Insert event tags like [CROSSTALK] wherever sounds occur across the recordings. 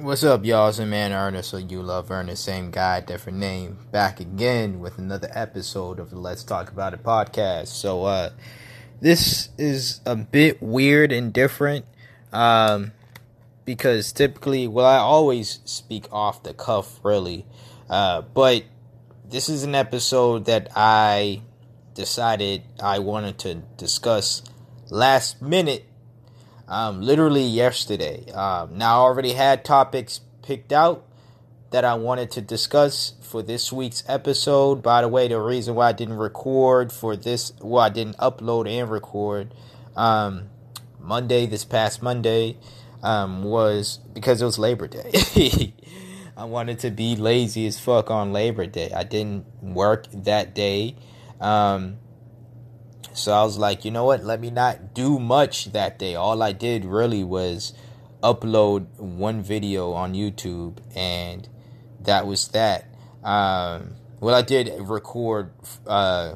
What's up, y'all? It's your man Ernest, or you love Ernest, same guy, different name. Back again with another episode of the Let's Talk About It podcast. So, uh, this is a bit weird and different, um, because typically, well, I always speak off the cuff, really, uh, but this is an episode that I decided I wanted to discuss last minute um, literally yesterday. Um, now, I already had topics picked out that I wanted to discuss for this week's episode. By the way, the reason why I didn't record for this, well, I didn't upload and record um, Monday, this past Monday, um, was because it was Labor Day. [LAUGHS] I wanted to be lazy as fuck on Labor Day. I didn't work that day. Um, so I was like, you know what? Let me not do much that day. All I did really was upload one video on YouTube, and that was that. Um, well, I did record uh,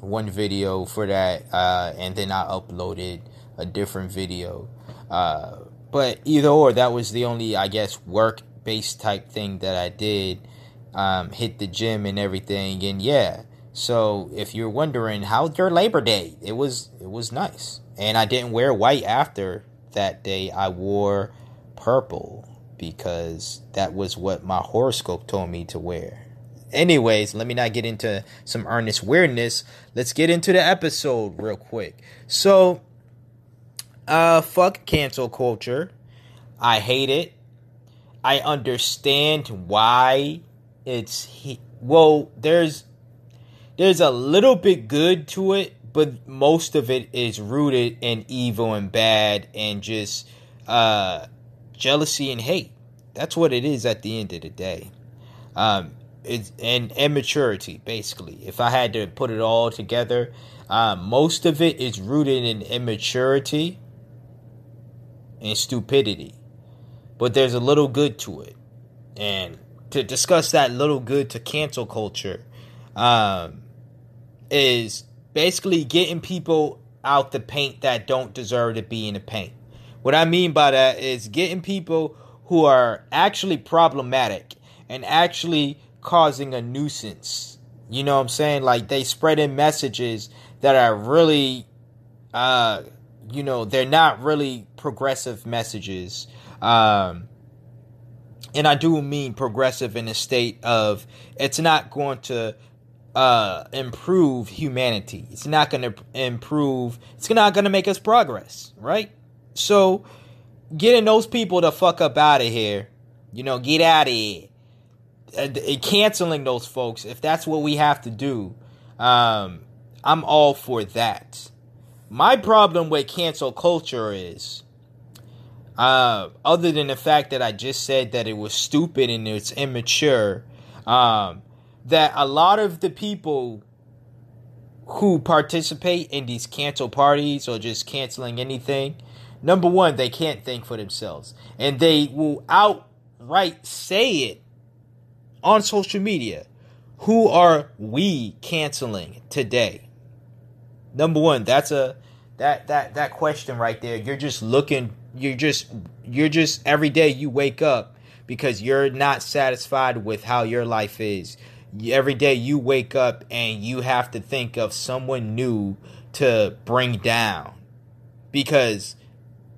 one video for that, uh, and then I uploaded a different video. Uh, but either or, that was the only, I guess, work based type thing that I did. Um, hit the gym and everything, and yeah. So if you're wondering how's your Labor Day, it was it was nice, and I didn't wear white after that day. I wore purple because that was what my horoscope told me to wear. Anyways, let me not get into some earnest weirdness. Let's get into the episode real quick. So, uh, fuck cancel culture. I hate it. I understand why it's he- well. There's there's a little bit good to it, but most of it is rooted in evil and bad and just uh, jealousy and hate. That's what it is at the end of the day. Um, it's and immaturity, basically. If I had to put it all together, uh, most of it is rooted in immaturity and stupidity. But there's a little good to it. And to discuss that little good to cancel culture, um, is basically getting people out the paint that don't deserve to be in the paint. What I mean by that is getting people who are actually problematic and actually causing a nuisance. You know what I'm saying? Like they spreading messages that are really uh you know, they're not really progressive messages. Um and I do mean progressive in the state of it's not going to uh, improve humanity. It's not going to improve. It's not going to make us progress, right? So, getting those people to fuck up out of here, you know, get out of here, uh, canceling those folks if that's what we have to do. Um, I'm all for that. My problem with cancel culture is, uh, other than the fact that I just said that it was stupid and it's immature, um, that a lot of the people who participate in these cancel parties or just canceling anything, number one, they can't think for themselves. And they will outright say it on social media. Who are we canceling today? Number one, that's a that that that question right there. You're just looking you're just you're just every day you wake up because you're not satisfied with how your life is every day you wake up and you have to think of someone new to bring down because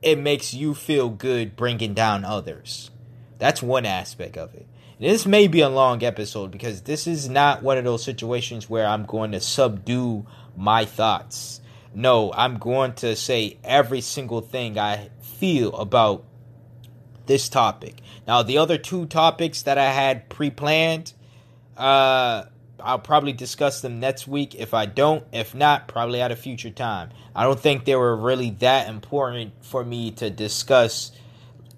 it makes you feel good bringing down others. That's one aspect of it. This may be a long episode because this is not one of those situations where I'm going to subdue my thoughts. No, I'm going to say every single thing I feel about this topic. Now, the other two topics that I had pre planned, uh, I'll probably discuss them next week. If I don't, if not, probably at a future time. I don't think they were really that important for me to discuss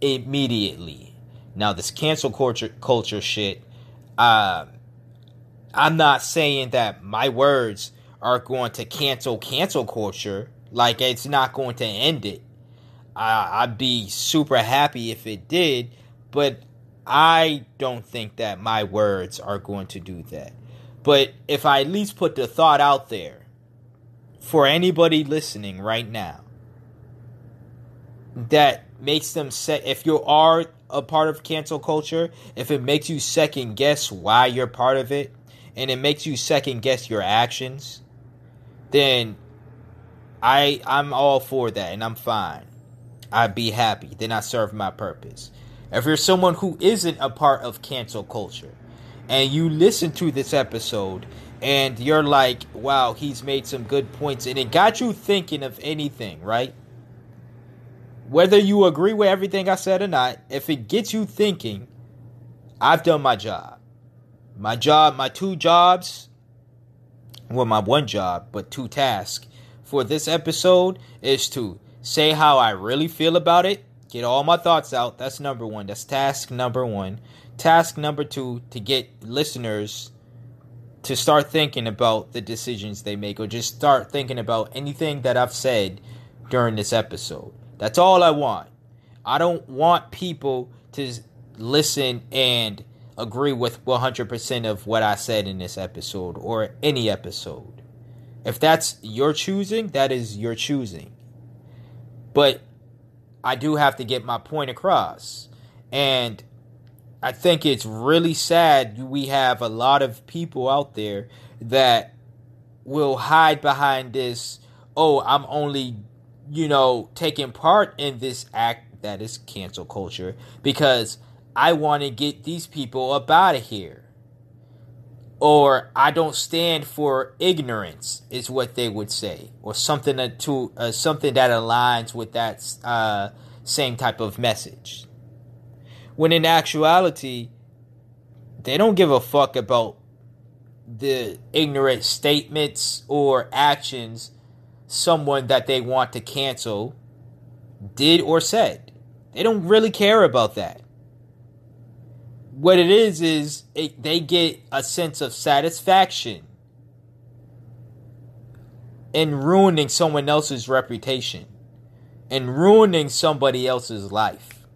immediately. Now, this cancel culture culture shit, uh, I'm not saying that my words are going to cancel cancel culture. Like it's not going to end it. I, I'd be super happy if it did, but I don't think that my words are going to do that. But if I at least put the thought out there for anybody listening right now, that makes them set, if you are a part of cancel culture, if it makes you second guess why you're part of it, and it makes you second guess your actions, then I I'm all for that and I'm fine. I'd be happy. Then I serve my purpose. If you're someone who isn't a part of cancel culture and you listen to this episode and you're like, wow, he's made some good points and it got you thinking of anything, right? Whether you agree with everything I said or not, if it gets you thinking, I've done my job. My job, my two jobs, well, my one job, but two tasks for this episode is to say how I really feel about it, get all my thoughts out. That's number one. That's task number one. Task number two, to get listeners to start thinking about the decisions they make or just start thinking about anything that I've said during this episode. That's all I want. I don't want people to listen and agree with 100% of what I said in this episode or any episode. If that's your choosing, that is your choosing. But I do have to get my point across. And I think it's really sad we have a lot of people out there that will hide behind this, oh, I'm only, you know, taking part in this act that is cancel culture because I want to get these people up out of here. Or I don't stand for ignorance, is what they would say, or something that to uh, something that aligns with that uh, same type of message. When in actuality, they don't give a fuck about the ignorant statements or actions someone that they want to cancel did or said. They don't really care about that what it is is it, they get a sense of satisfaction in ruining someone else's reputation and ruining somebody else's life.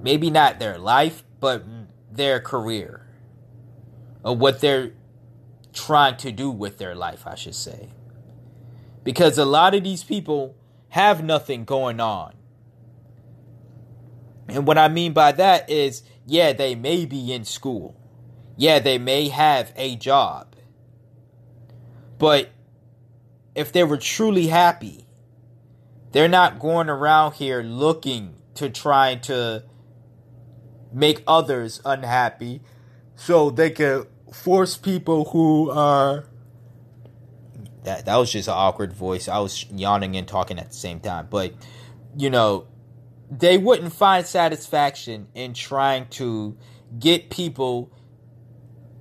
Maybe not their life, but their career. Or what they're trying to do with their life, I should say. Because a lot of these people have nothing going on. And what I mean by that is, yeah, they may be in school. Yeah, they may have a job. But if they were truly happy, they're not going around here looking to try to make others unhappy so they can force people who are that that was just an awkward voice. I was yawning and talking at the same time. But you know, they wouldn't find satisfaction in trying to get people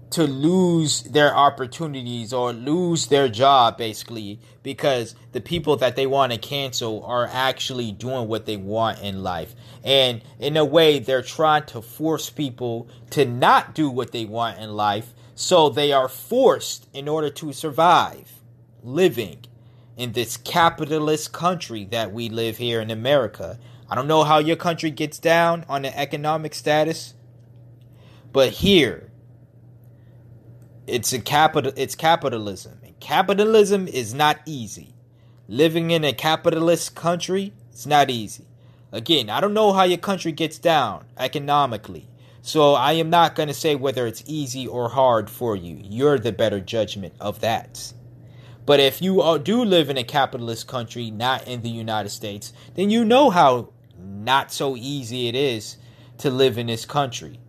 to lose their opportunities or lose their job basically because the people that they want to cancel are actually doing what they want in life. And in a way they're trying to force people to not do what they want in life so they are forced in order to survive living in this capitalist country that we live here in America I don't know how your country gets down on the economic status, but here it's a capital it's capitalism. And capitalism is not easy. Living in a capitalist country, it's not easy. Again, I don't know how your country gets down economically. So I am not going to say whether it's easy or hard for you. You're the better judgment of that. But if you do live in a capitalist country, not in the United States, then you know how not so easy it is to live in this country.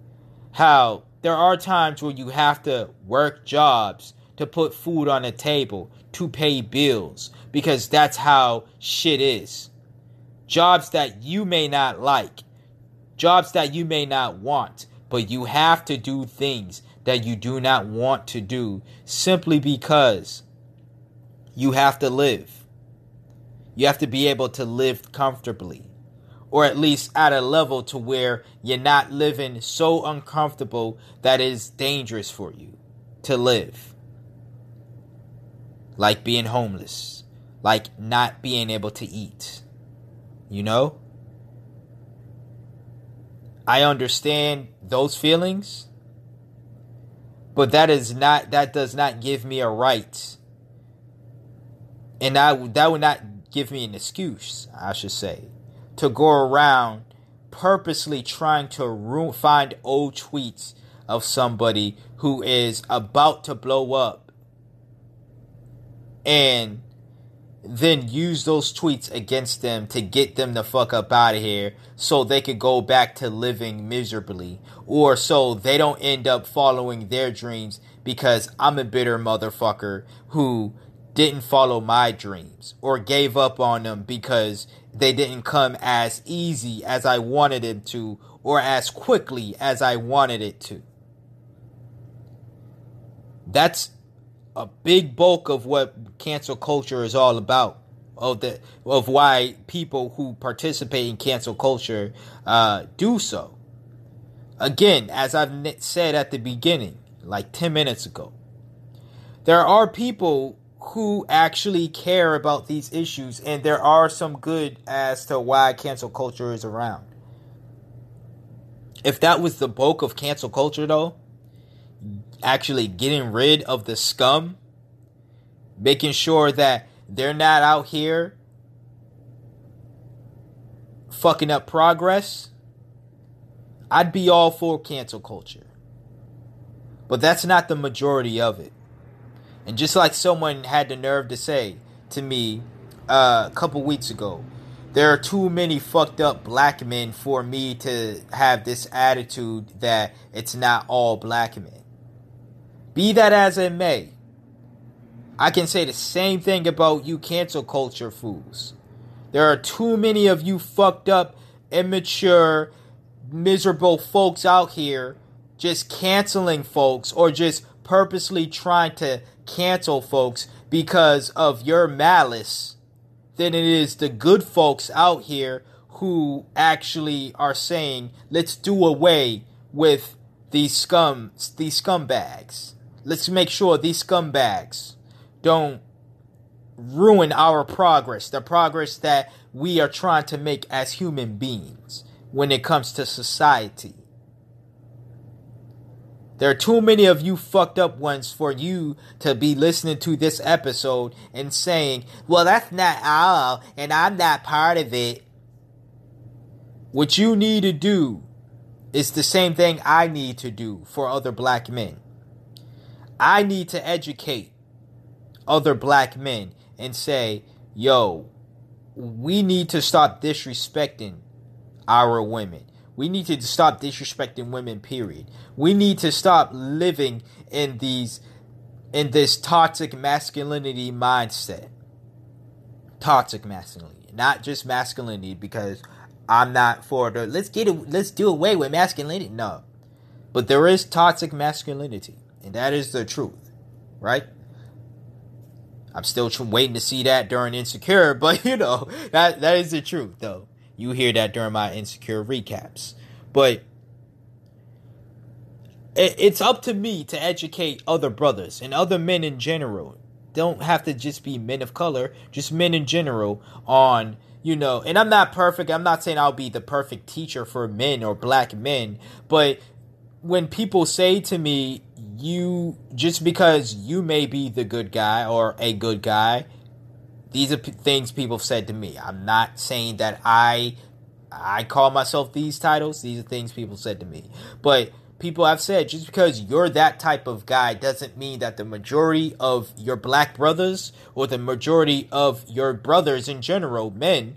How there are times where you have to work jobs to put food on the table, to pay bills, because that's how shit is. Jobs that you may not like, jobs that you may not want, but you have to do things that you do not want to do simply because you have to live. You have to be able to live comfortably. Or at least at a level to where you're not living so uncomfortable that it's dangerous for you to live. Like being homeless, like not being able to eat. You know? I understand those feelings, but that is not that does not give me a right. And I that would not give me an excuse, I should say, to go around purposely trying to find old tweets of somebody who is about to blow up and then use those tweets against them to get them the fuck up out of here so they could go back to living miserably or so they don't end up following their dreams because I'm a bitter motherfucker who didn't follow my dreams or gave up on them because they didn't come as easy as I wanted it to or as quickly as I wanted it to. That's a big bulk of what cancel culture is all about. Of the of why people who participate in cancel culture uh, do so. Again, as I've said at the beginning, like ten minutes ago, there are people who actually care about these issues, and there are some good as to why cancel culture is around. If that was the bulk of cancel culture, though, actually getting rid of the scum, making sure that they're not out here fucking up progress, I'd be all for cancel culture. But that's not the majority of it. And just like someone had the nerve to say to me uh, a couple weeks ago, there are too many fucked up black men for me to have this attitude that it's not all black men. Be that as it may, I can say the same thing about you cancel culture fools. There are too many of you fucked up, immature, miserable folks out here just canceling folks or just purposely trying to cancel folks because of your malice than it is the good folks out here who actually are saying, let's do away with these scum, these scumbags. Let's make sure these scumbags don't ruin our progress, the progress that we are trying to make as human beings when it comes to society. There are too many of you fucked up ones for you to be listening to this episode and saying, well, that's not all, and I'm not part of it. What you need to do is the same thing I need to do for other black men. I need to educate other black men and say, yo, we need to stop disrespecting our women. We need to stop disrespecting women, period. We need to stop living in these in this toxic masculinity mindset. Toxic masculinity. Not just masculinity because I'm not for the let's get it let's do away with masculinity. No. But there is toxic masculinity. And that is the truth. Right? I'm still waiting to see that during Insecure, [LAUGHS] but you know, that that is the truth though. You hear that during my insecure recaps. But it's up to me to educate other brothers and other men in general. Don't have to just be men of color, just men in general on, you know, and I'm not perfect. I'm not saying I'll be the perfect teacher for men or black men, but when people say to me, you just because you may be the good guy or a good guy these are p- things people have said to me. I'm not saying that I I call myself these titles. These are things people said to me. But people have said just because you're that type of guy doesn't mean that the majority of your black brothers or the majority of your brothers in general, men,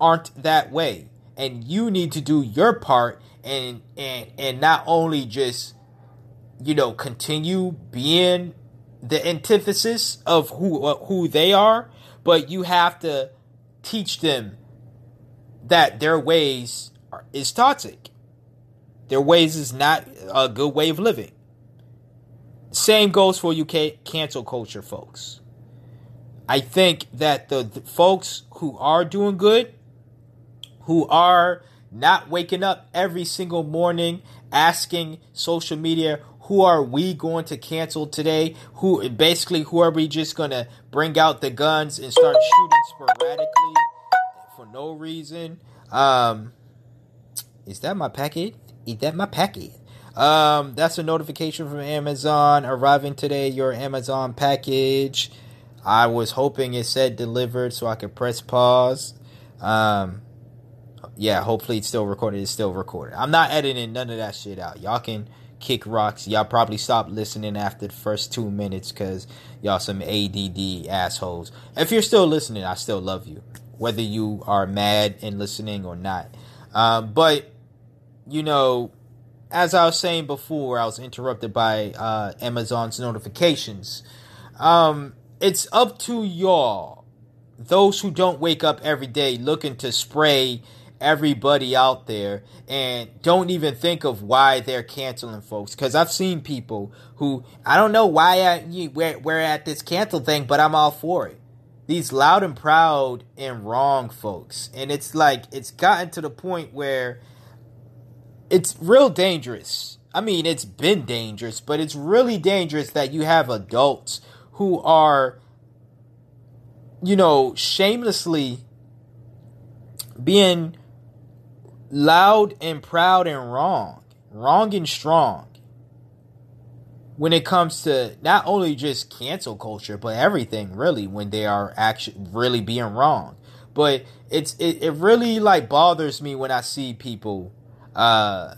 aren't that way. And you need to do your part and and and not only just you know continue being the antithesis of who uh, who they are but you have to teach them that their ways are, is toxic. Their ways is not a good way of living. Same goes for UK cancel culture folks. I think that the, the folks who are doing good, who are not waking up every single morning asking social media who are we going to cancel today who basically who are we just going to bring out the guns and start shooting sporadically for no reason um is that my packet is that my packet um that's a notification from amazon arriving today your amazon package i was hoping it said delivered so i could press pause um yeah, hopefully it's still recorded. It's still recorded. I'm not editing none of that shit out. Y'all can kick rocks. Y'all probably stop listening after the first two minutes because y'all some ADD assholes. If you're still listening, I still love you, whether you are mad and listening or not. Um, but you know, as I was saying before, I was interrupted by uh, Amazon's notifications. Um, it's up to y'all, those who don't wake up every day looking to spray everybody out there and don't even think of why they're canceling folks. Because i've seen people who i don't know why I, we're, we're at this cancel thing but i'm all for it. These loud and proud and wrong folks. And it's like it's gotten to the point where it's real dangerous. I mean it's been dangerous but it's really dangerous that you have adults who are you know shamelessly being loud and proud and wrong, wrong and strong. When it comes to not only just cancel culture, but everything really, when they are actually really being wrong. But it's it, it really like bothers me when I see people, uh,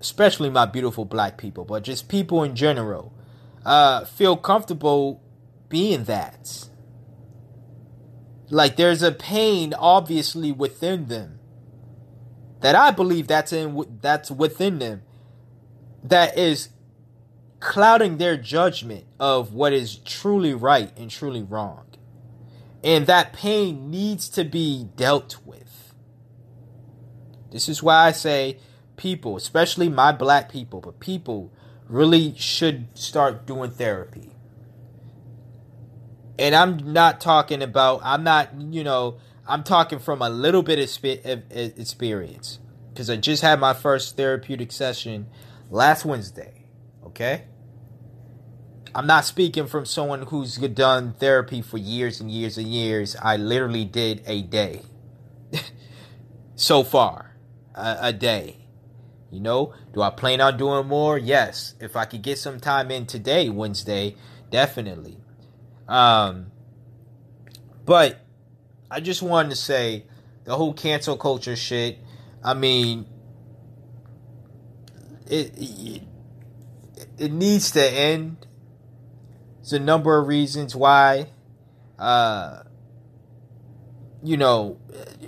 especially my beautiful black people, but just people in general, uh, feel comfortable being that. Like there's a pain obviously within them that I believe that's in that's within them that is clouding their judgment of what is truly right and truly wrong. And that pain needs to be dealt with. This is why I say people, especially my black people, but people really should start doing therapy. And I'm not talking about, I'm not, you know, I'm talking from a little bit of experience because I just had my first therapeutic session last Wednesday. Okay? I'm not speaking from someone who's done therapy for years and years and years. I literally did a day [LAUGHS] so far, a, a day. You know, do I plan on doing more? Yes. If I could get some time in today, Wednesday, definitely. Um, but I just wanted to say the whole cancel culture shit. I mean, it it, it needs to end. There's a number of reasons why. Uh, you know,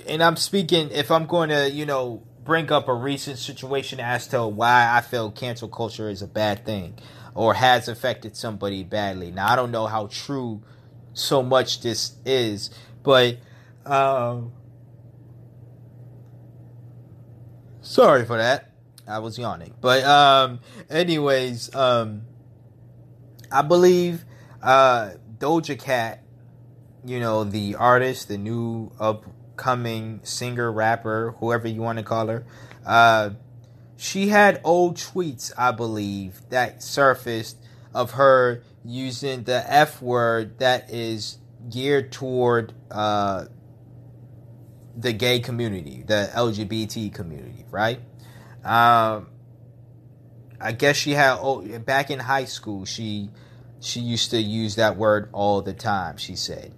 and I'm speaking if I'm going to, you know, bring up a recent situation as to why I feel cancel culture is a bad thing or has affected somebody badly. Now I don't know how true so much this is, but um, sorry for that. I was yawning. But um, anyways, um, I believe uh, Doja Cat, you know, the artist, the new upcoming singer, rapper, whoever you want to call her, uh, she had old tweets, I believe, that surfaced of her using the F word that is geared toward uh, the gay community, the LGBT community, right? Um, I guess she had oh, back in high school. She she used to use that word all the time. She said.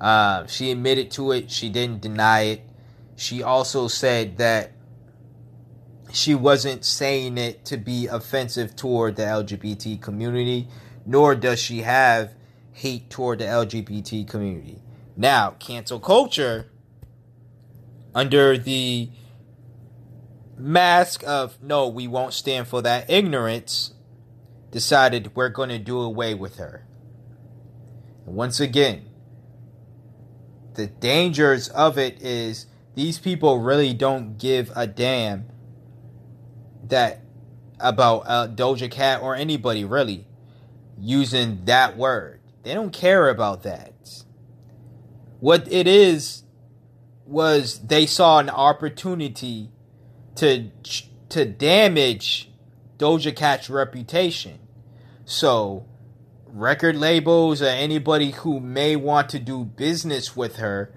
Uh, she admitted to it. She didn't deny it. She also said that she wasn't saying it to be offensive toward the LGBT community, nor does she have hate toward the LGBT community. Now, cancel culture under the mask of no, we won't stand for that ignorance, decided we're going to do away with her. And once again, the dangers of it is these people really don't give a damn that about uh, Doja Cat or anybody really using that word. They don't care about that. What it is was they saw an opportunity to to damage Doja Cat's reputation. So, record labels or anybody who may want to do business with her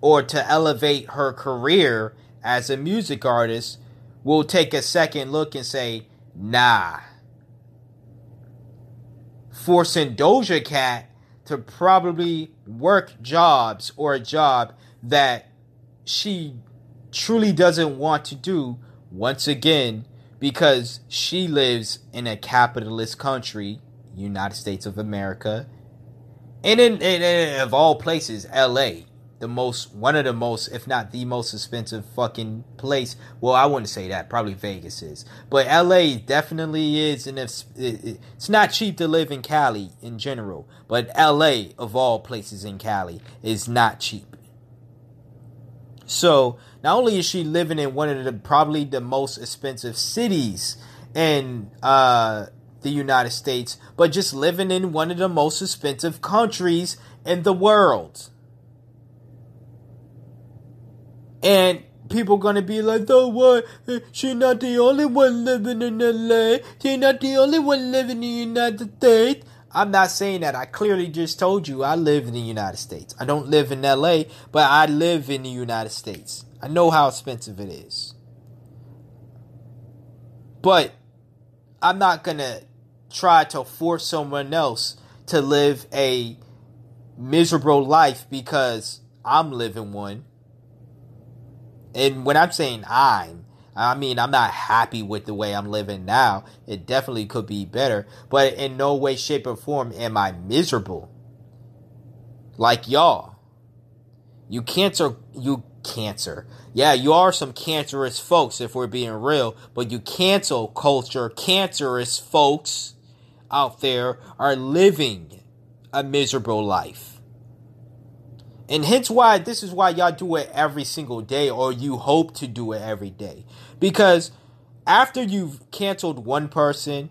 or to elevate her career as a music artist will take a second look and say, nah. Forcing Doja Cat to probably work jobs or a job that she truly doesn't want to do once again because she lives in a capitalist country, United States of America, and in, in, in of all places, LA the most one of the most if not the most expensive fucking place. Well i wouldn't say that. Probably vegas is. But la definitely is and it's, it's not cheap to live in cali in general. But la of all places in cali is not cheap. So not only is she living in one of the probably the most expensive cities in uh the United States, but just living in one of the most expensive countries in the world. And people gonna be like, "So what? She's not the only one living in LA. She's not the only one living in the United States." I'm not saying that. I clearly just told you I live in the United States. I don't live in LA, but I live in the United States. I know how expensive it is. But I'm not gonna try to force someone else to live a miserable life because I'm living one and when I'm saying I'm, I mean I'm not happy with the way I'm living now. It definitely could be better, but in no way, shape, or form am I miserable. Like y'all, you cancer, you cancer. Yeah, you are some cancerous folks if we're being real, but you cancel culture, cancerous folks out there are living a miserable life. And hence why this is why y'all do it every single day or you hope to do it every day. Because after you've canceled one person,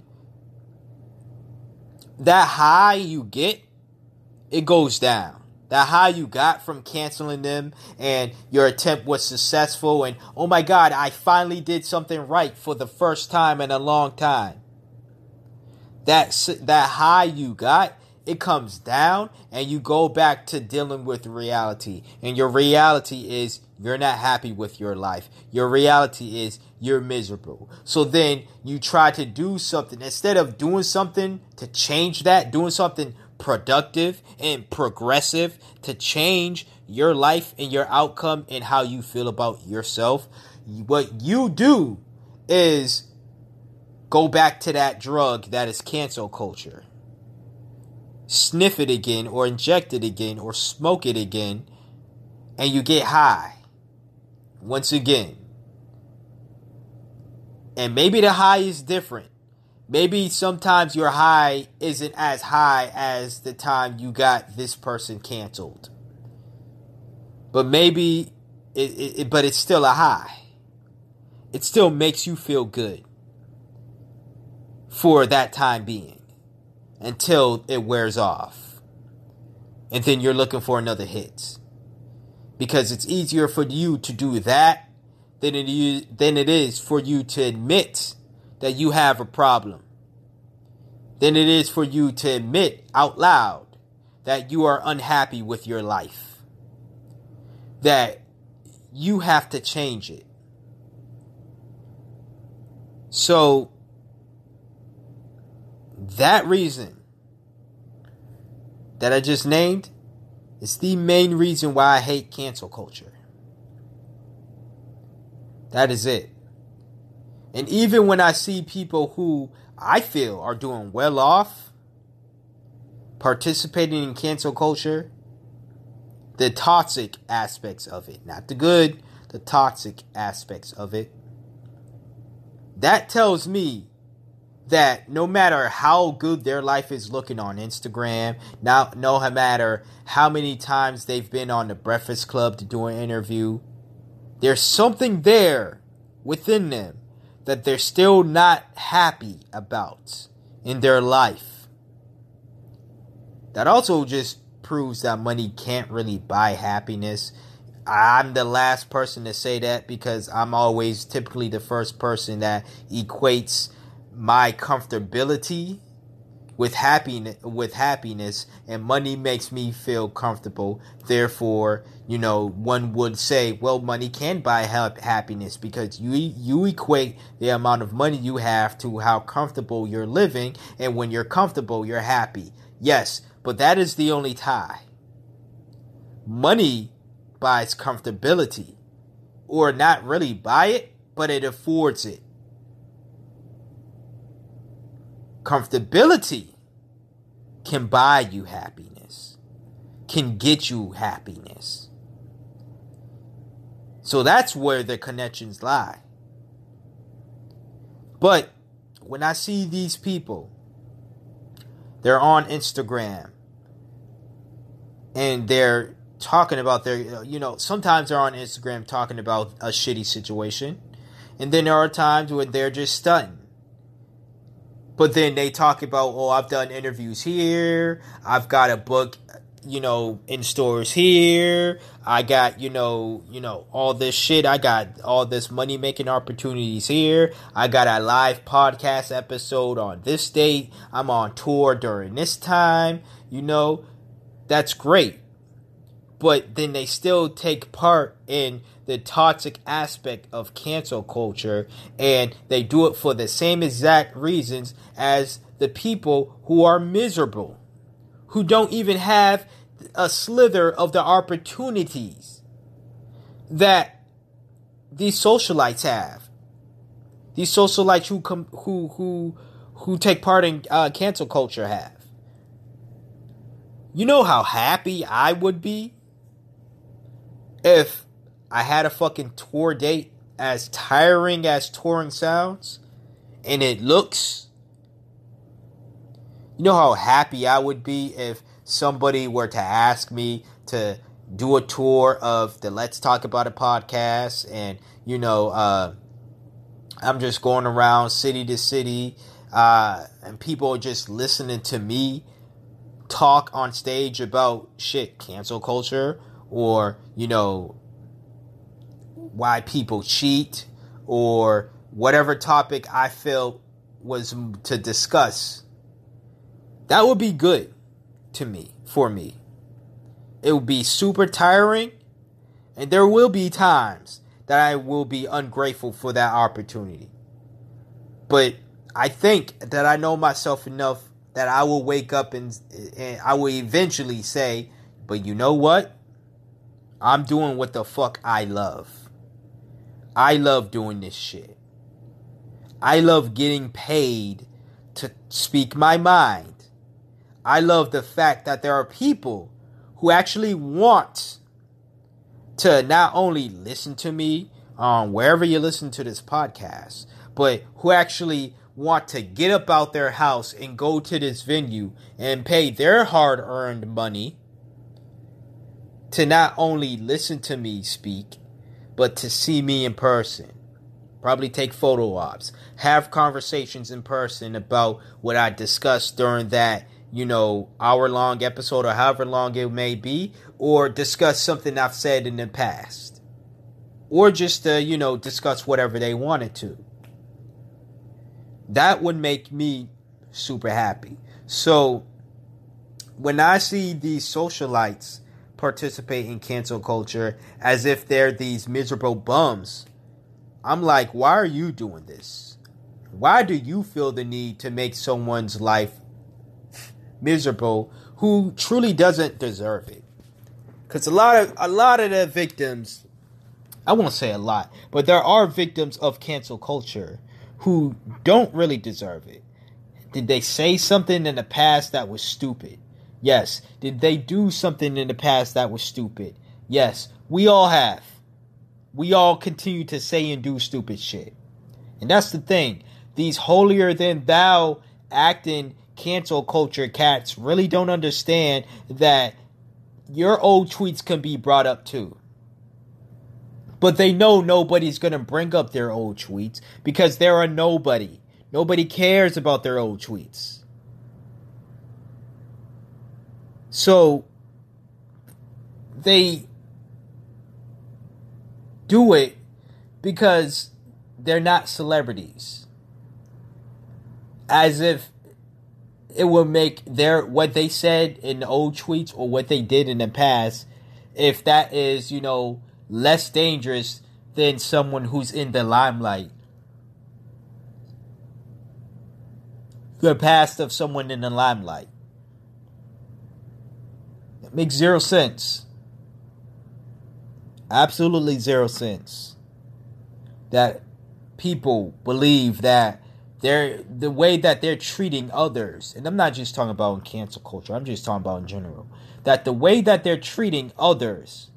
that high you get, it goes down. That high you got from canceling them and your attempt was successful and oh my god, I finally did something right for the first time in a long time. That that high you got it comes down and you go back to dealing with reality. And your reality is you're not happy with your life. Your reality is you're miserable. So then you try to do something instead of doing something to change that, doing something productive and progressive to change your life and your outcome and how you feel about yourself. What you do is go back to that drug that is cancel culture sniff it again or inject it again or smoke it again and you get high once again. And maybe the high is different. Maybe sometimes your high isn't as high as the time you got this person canceled. But maybe it, it, it but it's still a high. It still makes you feel good for that time being until it wears off. And then you're looking for another hit. Because it's easier for you to do that than it is, than it is for you to admit that you have a problem. Than it is for you to admit out loud that you are unhappy with your life. That you have to change it. So that reason that I just named is the main reason why I hate cancel culture. That is it. And even when I see people who I feel are doing well off participating in cancel culture, the toxic aspects of it, not the good, the toxic aspects of it, that tells me that no matter how good their life is looking on Instagram, now no matter how many times they've been on the Breakfast Club to do an interview, there's something there within them that they're still not happy about in their life. That also just proves that money can't really buy happiness I'm the last person to say that because I'm always typically the first person that equates my comfortability with happiness with happiness and money makes me feel comfortable. Therefore you know one would say well money can buy happiness because you you equate the amount of money you have to how comfortable you're living and when you're comfortable you're happy. Yes but that is the only tie. Money buys comfortability or not really buy it but it affords it comfortability can buy you happiness, can get you happiness. So that's where the connections lie. But when I see these people, they're on Instagram and they're talking about their, you know, sometimes they're on Instagram talking about a shitty situation. And then there are times when they're just stunting but then they talk about, oh, I've done interviews here. I've got a book, you know, in stores here. I got, you know, you know, all this shit. I got all this money making opportunities here. I got a live podcast episode on this date. I'm on tour during this time. You know, that's great. But then they still take part in the toxic aspect of cancel culture and they do it for the same exact reasons as the people who are miserable, who don't even have a slither of the opportunities that these socialites have. These socialites who come who who who take part in uh, cancel culture have. You know how happy I would be if I had a fucking tour date as tiring as touring sounds, and it looks. You know how happy I would be if somebody were to ask me to do a tour of the Let's Talk About It podcast, and you know, uh, I'm just going around city to city, uh, and people are just listening to me talk on stage about shit, cancel culture, or you know, why people cheat or whatever topic I felt was to discuss, that would be good to me, for me. It would be super tiring, and there will be times that I will be ungrateful for that opportunity. But I think that I know myself enough that I will wake up and, and I will eventually say, but you know what? I'm doing what the fuck I love. I love doing this shit. I love getting paid to speak my mind. I love the fact that there are people who actually want to not only listen to me on um, wherever you listen to this podcast, but who actually want to get up out their house and go to this venue and pay their hard earned money to not only listen to me speak, but to see me in person. Probably take photo ops, have conversations in person about what I discussed during that, you know, hour long episode or however long it may be, or discuss something I've said in the past. Or just, uh, you know, discuss whatever they wanted to. That would make me super happy. So, when I see these socialites participate in cancel culture as if they're these miserable bums. I'm like, why are you doing this? Why do you feel the need to make someone's life miserable who truly doesn't deserve it? Cuz a lot of a lot of the victims I won't say a lot, but there are victims of cancel culture who don't really deserve it. Did they say something in the past that was stupid? Yes. Did they do something in the past that was stupid? Yes. We all have. We all continue to say and do stupid shit. And that's the thing. These holier than thou acting cancel culture cats really don't understand that your old tweets can be brought up too. But they know nobody's going to bring up their old tweets because they're a nobody. Nobody cares about their old tweets. So they do it because they're not celebrities. As if it will make their what they said in the old tweets or what they did in the past if that is, you know, less dangerous than someone who's in the limelight. The past of someone in the limelight. Makes zero sense. Absolutely zero sense. That people believe that they're the way that they're treating others, and I'm not just talking about in cancel culture, I'm just talking about in general. That the way that they're treating others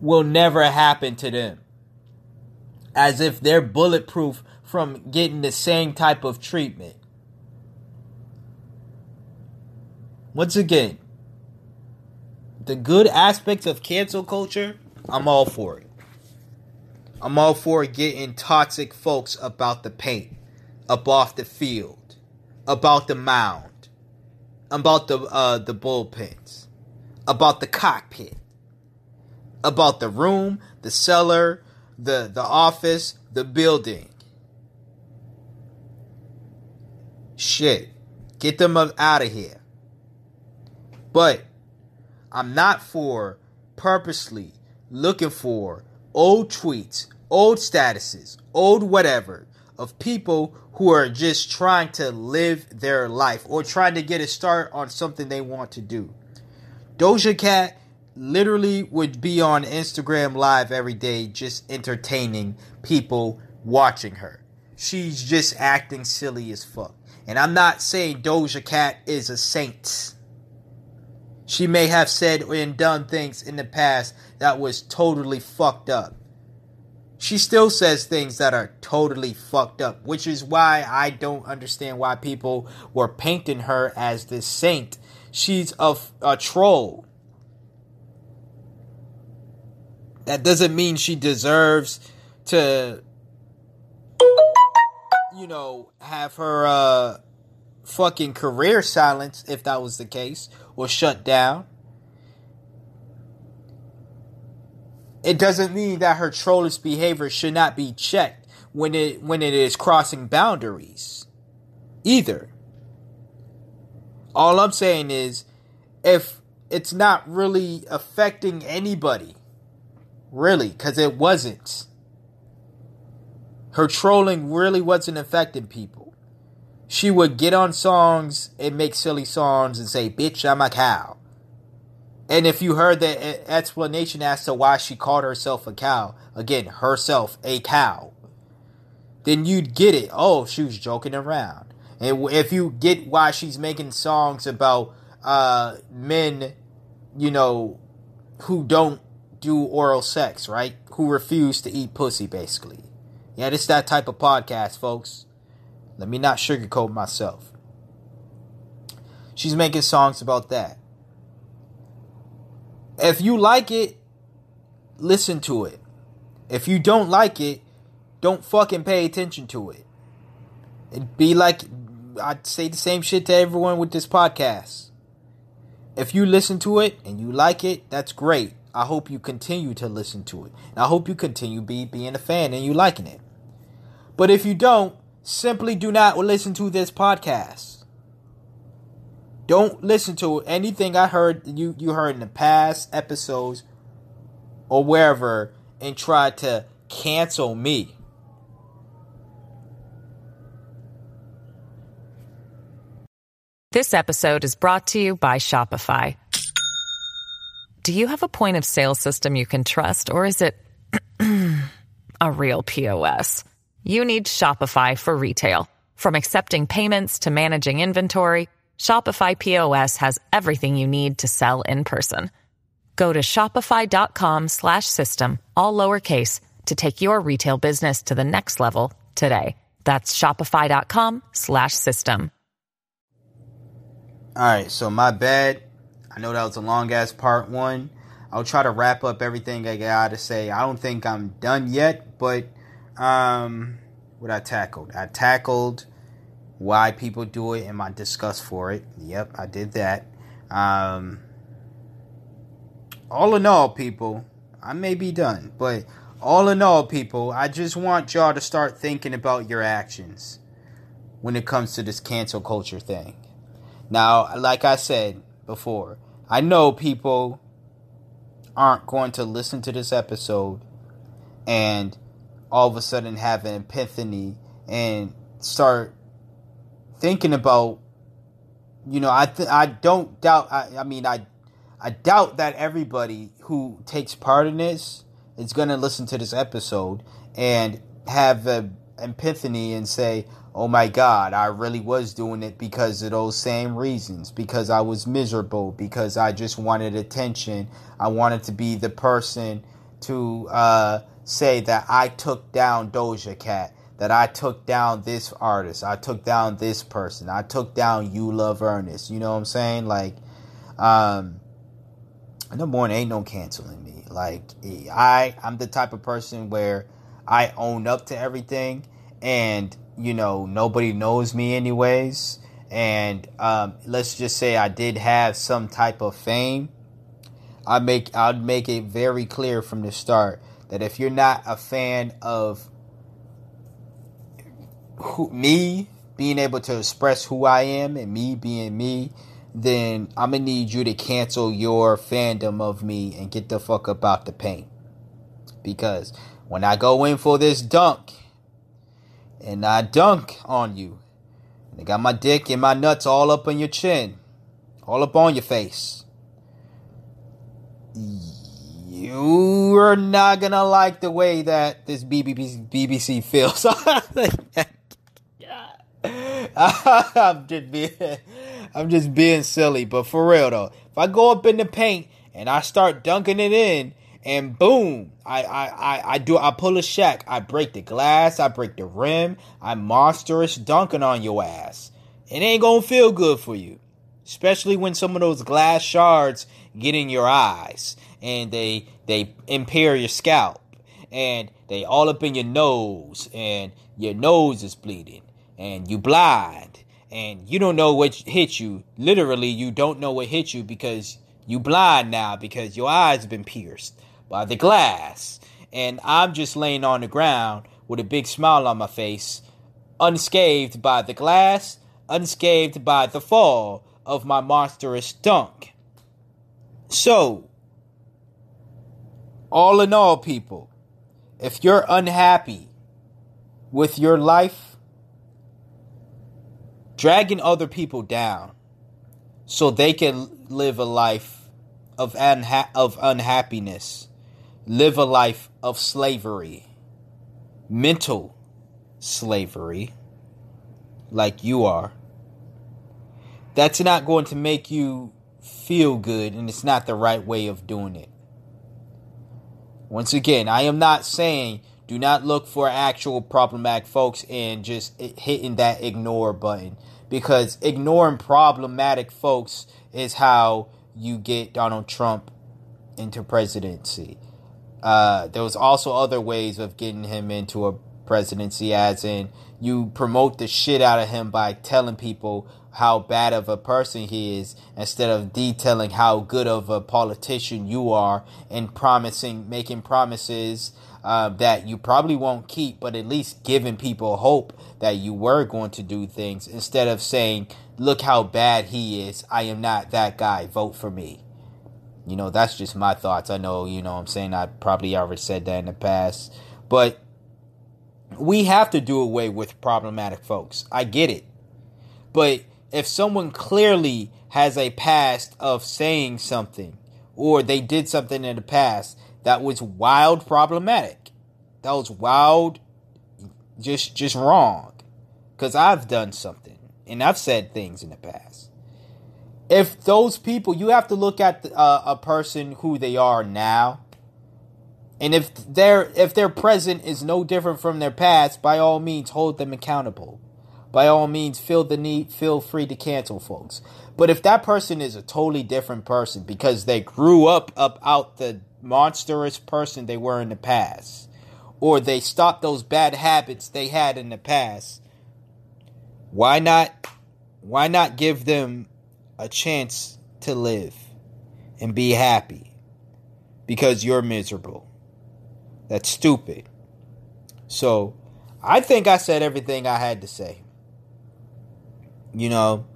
will never happen to them. As if they're bulletproof from getting the same type of treatment. Once again, the good aspects of cancel culture, I'm all for it. I'm all for getting toxic folks about the paint, up off the field, about the mound, about the uh, the bullpens, about the cockpit, about the room, the cellar, the the office, the building. Shit, get them out of here. But I'm not for purposely looking for old tweets, old statuses, old whatever of people who are just trying to live their life or trying to get a start on something they want to do. Doja Cat literally would be on Instagram live every day just entertaining people watching her. She's just acting silly as fuck. And I'm not saying Doja Cat is a saint. She may have said and done things in the past that was totally fucked up. She still says things that are totally fucked up, which is why I don't understand why people were painting her as this saint. She's a, a troll. That doesn't mean she deserves to, you know, have her uh, fucking career silenced if that was the case or shut down. It doesn't mean that her trollish behavior should not be checked when it when it is crossing boundaries. Either. All I'm saying is if it's not really affecting anybody, really, because it wasn't. Her trolling really wasn't affecting people she would get on songs and make silly songs and say, Bitch, I'm a cow. And if you heard the explanation as to why she called herself a cow, again, herself a cow, then you'd get it. Oh, she was joking around. And if you get why she's making songs about uh, men, you know, who don't do oral sex, right? Who refuse to eat pussy, basically. Yeah, it's that type of podcast, folks. Let me not sugarcoat myself. She's making songs about that. If you like it, listen to it. If you don't like it, don't fucking pay attention to it. It'd be like I'd say the same shit to everyone with this podcast. If you listen to it and you like it, that's great. I hope you continue to listen to it. And I hope you continue be being a fan and you liking it. But if you don't, simply do not listen to this podcast. Don't listen to anything I heard you you heard in the past episodes or wherever and try to cancel me. This episode is brought to you by Shopify. Do you have a point of sale system you can trust or is it [CLEARS THROAT] a real POS? You need Shopify for retail. From accepting payments to managing inventory, Shopify POS has everything you need to sell in person. Go to shopify.com slash system, all lowercase, to take your retail business to the next level today. That's shopify.com slash system. All right, so my bad. I know that was a long ass part one. I'll try to wrap up everything I got to say. I don't think I'm done yet, but um, what I tackled. I tackled why people do it and my disgust for it. Yep, I did that. Um, all in all, people, I may be done. But all in all, people, I just want y'all to start thinking about your actions when it comes to this cancel culture thing. Now, like I said before, I know people aren't going to listen to this episode and all of a sudden have an epiphany and start thinking about you know i th- i don't doubt I, I mean i i doubt that everybody who takes part in this is going to listen to this episode and have an epiphany and say oh my god i really was doing it because of those same reasons because i was miserable because i just wanted attention. I wanted to be the person to uh, say that i took down doja cat that I took down this artist, I took down this person, I took down You Love Ernest. You know what I'm saying? Like, um, number one, ain't no canceling me. Like, I I'm the type of person where I own up to everything, and you know nobody knows me anyways. And um, let's just say I did have some type of fame. I make I'd make it very clear from the start that if you're not a fan of who, me being able to express who I am and me being me, then I'm gonna need you to cancel your fandom of me and get the fuck about the paint. Because when I go in for this dunk and I dunk on you, and I got my dick and my nuts all up on your chin, all up on your face. You are not gonna like the way that this BBC, BBC feels. [LAUGHS] I'm just being I'm just being silly, but for real though, if I go up in the paint and I start dunking it in, and boom, I I I, I do I pull a Shaq, I break the glass, I break the rim, I'm monstrous dunking on your ass. It ain't gonna feel good for you, especially when some of those glass shards get in your eyes and they they impair your scalp and they all up in your nose and your nose is bleeding and you blind and you don't know what hit you. Literally, you don't know what hit you because you blind now because your eyes have been pierced by the glass. And I'm just laying on the ground with a big smile on my face, unscathed by the glass, unscathed by the fall of my monstrous dunk. So, all in all, people, if you're unhappy with your life, dragging other people down so they can live a life of unha- of unhappiness, live a life of slavery, mental slavery, like you are. That's not going to make you feel good, and it's not the right way of doing it. Once again, I am not saying do not look for actual problematic folks and just hitting that ignore button because ignoring problematic folks is how you get Donald Trump into presidency. Uh, there was also other ways of getting him into a presidency, as in you promote the shit out of him by telling people how bad of a person he is instead of detailing how good of a politician you are and promising, making promises uh, that you probably won't keep, but at least giving people hope that you were going to do things instead of saying, look how bad he is. I am not that guy. Vote for me. You know, that's just my thoughts. I know, you know I'm saying? I probably already said that in the past. But we have to do away with problematic folks. I get it. But if someone clearly has a past of saying something or they did something in the past that was wild problematic. That was wild just just wrong. Cuz I've done something and I've said things in the past. If those people, you have to look at the, uh, a person who they are now. And if their if their present is no different from their past, by all means hold them accountable. By all means feel the need feel free to cancel folks. But if that person is a totally different person because they grew up up out the monstrous person they were in the past, or they stopped those bad habits they had in the past, why not why not give them a chance to live and be happy? because you're miserable. That's stupid. So, I think I said everything I had to say. You know,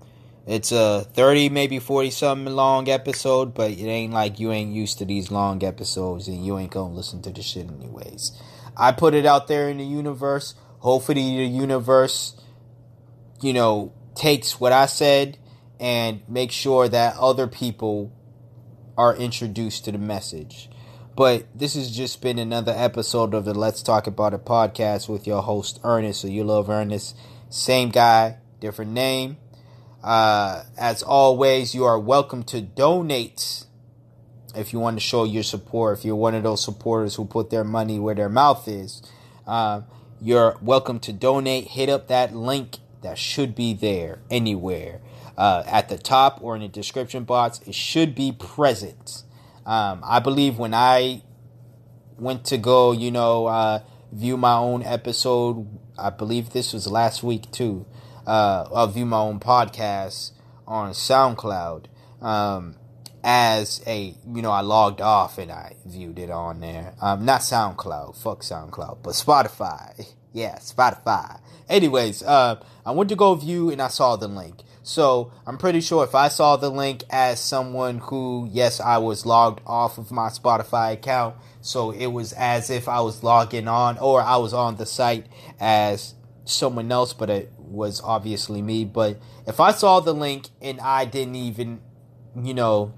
it's a 30, maybe 40 something long episode, but it ain't like you ain't used to these long episodes and you ain't gonna listen to the shit anyways. I put it out there in the universe. Hopefully, the universe, you know, takes what I said and make sure that other people are introduced to the message. But this has just been another episode of the Let's Talk About It podcast with your host, Ernest. So you love Ernest. Same guy, different name. Uh, as always, you are welcome to donate if you want to show your support. If you're one of those supporters who put their money where their mouth is, uh, you're welcome to donate. Hit up that link that should be there anywhere. Uh, at the top or in the description box, it should be present. Um, I believe when I went to go, you know, uh, view my own episode, I believe this was last week too uh, of View My Own Podcast on SoundCloud. Um, as a, you know, I logged off and I viewed it on there. Um, not SoundCloud, fuck SoundCloud, but Spotify. [LAUGHS] Yeah, Spotify. Anyways, uh, I went to go view and I saw the link. So I'm pretty sure if I saw the link as someone who, yes, I was logged off of my Spotify account, so it was as if I was logging on or I was on the site as someone else, but it was obviously me. But if I saw the link and I didn't even, you know,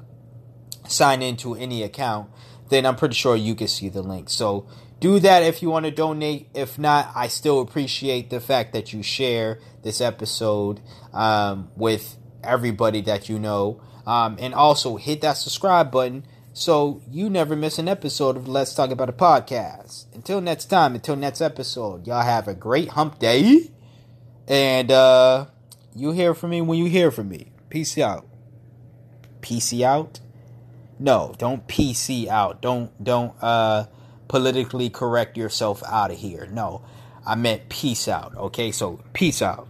sign into any account, then I'm pretty sure you can see the link. So do that if you want to donate. If not, I still appreciate the fact that you share this episode um, with everybody that you know. Um, and also hit that subscribe button so you never miss an episode of Let's Talk About It Podcast. Until next time, until next episode, y'all have a great hump day. And uh, you hear from me when you hear from me. Peace out. PC out? No, don't PC out. Don't don't uh politically correct yourself out of here. No. I meant peace out. Okay, so peace out.